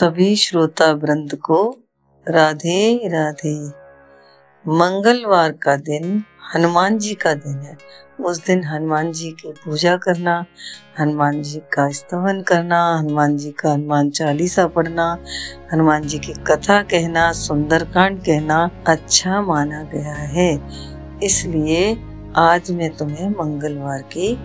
सभी श्रोता वृंद को राधे राधे। मंगलवार का दिन, हनुमान जी का दिन है। उस दिन हनुमान जी की पूजा करना, हनुमान जी का स्तवन करना, हनुमान जी का हनुमान चालीसा पढ़ना, हनुमान जी की कथा कहना, सुंदरकांड कहना अच्छा माना गया है। इसलिए आज मैं तुम्हें मंगलवार की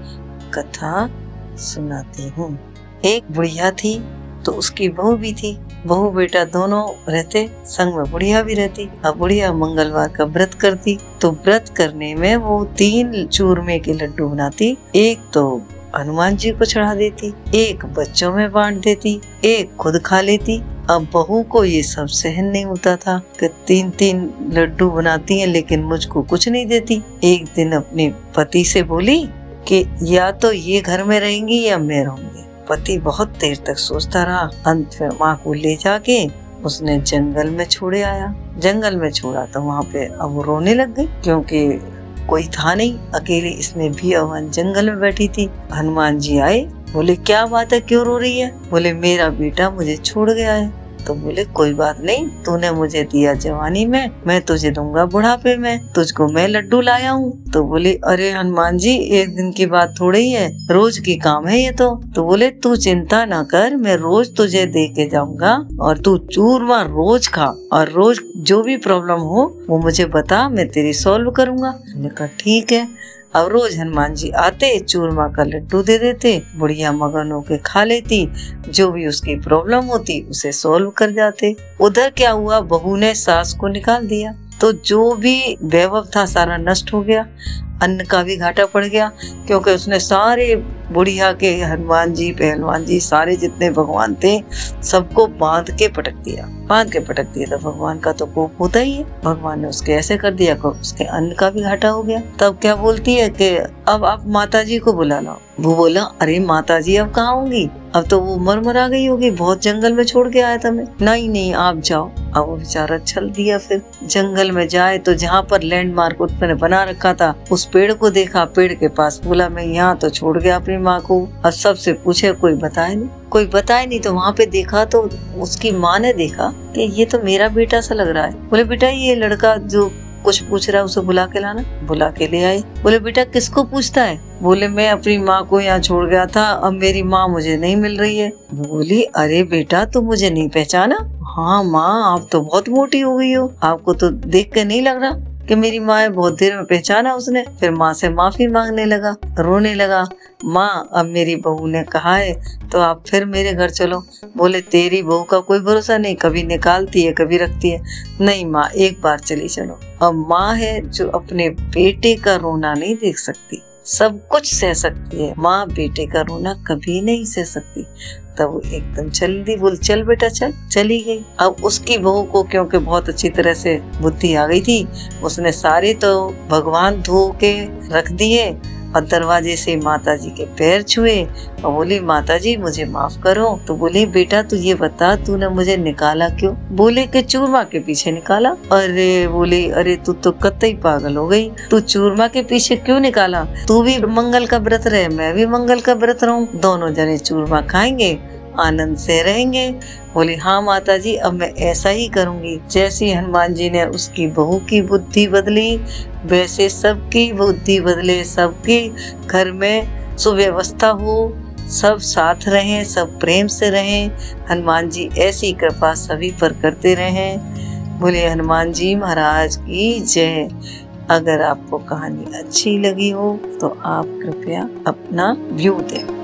कथा सुनाती हूँ। एक बुढ़िया थी तो उसकी बहू भी थी। बहू बेटा दोनों रहते, संग में बुढ़िया भी रहती। अब बुढ़िया मंगलवार का व्रत करती। तो व्रत करने में वो तीन चूरमे के लड्डू बनाती। एक तो हनुमान जी को चढ़ा देती, एक बच्चों में बांट देती, एक खुद खा लेती। अब बहू को ये सब सहन नहीं होता था कि तीन तीन लड्डू बनाती हैं, लेकिन मुझको कुछ नहीं देती। एक दिन अपने पति से बोली कि या तो ये घर में रहेंगी या मैं रहूँगी पति बहुत देर तक सोचता रहा। अंत में माँ को ले जाके उसने जंगल में छोड़े आया। जंगल में छोड़ा तो वहाँ पे अब वो रोने लग गई, क्योंकि कोई था नहीं। अकेले इसमें भी अवन जंगल में बैठी थी। हनुमान जी आए, बोले, क्या बात है? क्यों रो रही है? बोले, मेरा बेटा मुझे छोड़ गया है। तो बोले, कोई बात नहीं, तूने मुझे दिया जवानी में, मैं तुझे दूँगा बुढ़ापे में, तुझको मैं लड्डू लाया हूँ। तो बोले, अरे हनुमान जी, एक दिन की बात थोड़ी ही रोज की काम है ये तो। तो बोले, तू चिंता ना कर, मैं रोज तुझे दे के जाऊँगा और तू चूरमा रोज खा और रोज जो भी प्रॉब्लम हो, वो मुझे बता, मैं तेरी सॉल्व करूँगा। ठीक है। अब रोज हनुमान जी आते, चूरमा का लड्डू दे देते, बुढ़िया मगन होके खा लेती, जो भी उसकी प्रॉब्लम होती, उसे सोल्व कर जाते। उधर क्या हुआ, बहू ने सास को निकाल दिया। तो जो भी वैभव था, सारा नष्ट हो गया। अन्न का भी घाटा पड़ गया, क्योंकि उसने सारे बुढ़िया के, हनुमान जी, पहलवान जी, सारे जितने भगवान थे, सबको बाँध के पटक दिया। बाँध के पटक दिया तो भगवान का तो कोप होता ही है। भगवान ने उसके ऐसे कर दिया उसके अन्न का भी घाटा हो गया। तब क्या बोलती है कि, अब आप माता जी को बुला लो वो बोला, अरे माता जी अब कहाँ होंगी? अब तो वो मर मरा गई होगी। बहुत जंगल में छोड़ के आया था मैं। नहीं नहीं, आप जाओ। अब वो बेचारा छल दिया फिर। जंगल में जाए तो जहाँ पर लैंडमार्क उसने बना रखा था, उस पेड़ को देखा, पेड़ के पास बोला, मैं यहाँ तो छोड़ गया अपनी माँ को। और सबसे पूछे, कोई बताए नहीं? कोई बताए नहीं तो वहाँ पे देखा तो उसकी माँ ने देखा कि ये तो मेरा बेटा सा लग रहा है। बोले, बेटा, ये लड़का जो कुछ पूछ रहा है उसे बुला के लाना। बुला के ले आए। बोले, बेटा, किसको पूछता है? बोले, मैं अपनी माँ को यहाँ छोड़ गया था, अब मेरी माँ मुझे नहीं मिल रही है। बोली, अरे बेटा, तू मुझे नहीं पहचाना? हाँ माँ, आप तो बहुत मोटी हो गई हो, आपको तो देख के नहीं लग रहा। कि मेरी माँ बहुत देर में पहचाना उसने, फिर माँ से माफ़ी मांगने लगा, रोने लगा, माँ, अब मेरी बहू ने कहा है तो आप फिर मेरे घर चलो। बोले, तेरी बहू का कोई भरोसा नहीं, कभी निकालती है, कभी रखती है। नहीं माँ, एक बार चली चलो। अब माँ है, जो अपने बेटे का रोना नहीं देख सकती। सब कुछ सह सकती है। माँ बेटे का रोना कभी नहीं सह सकती। तब एकदम चल दी बोल, चल बेटा, चल। चली गई। अब उसकी बहू को, क्योंकि बहुत अच्छी तरह से बुद्धि आ गई थी, उसने सारे तो भगवान धो के रख दिए। और दरवाजे से माता जी के पैर छुए और बोली माता जी मुझे माफ़ करो। तो बोले, बेटा, तू ये बता, तूने मुझे निकाला क्यों? बोले, कि चूरमा के पीछे निकाला। अरे, बोले, अरे, तू तो कतई पागल हो गई। तू चूरमा के पीछे क्यों निकाला? तू भी मंगल का व्रत रहे, मैं भी मंगल का व्रत रहूँ। दोनों जने चूरमा खाएँगे आनंद से रहेंगे। बोली हाँ माता जी अब मैं ऐसा ही करूँगी। जैसे हनुमान जी ने उसकी बहू की बुद्धि बदली, वैसे सबकी बुद्धि बदले सबके। घर में सुव्यवस्था हो, सब साथ रहें, सब प्रेम से रहें। हनुमान जी ऐसी कृपा सभी पर करते रहें। बोले, हनुमान जी महाराज की जय। अगर आपको कहानी अच्छी लगी हो तो आप कृपया अपना व्यू दें।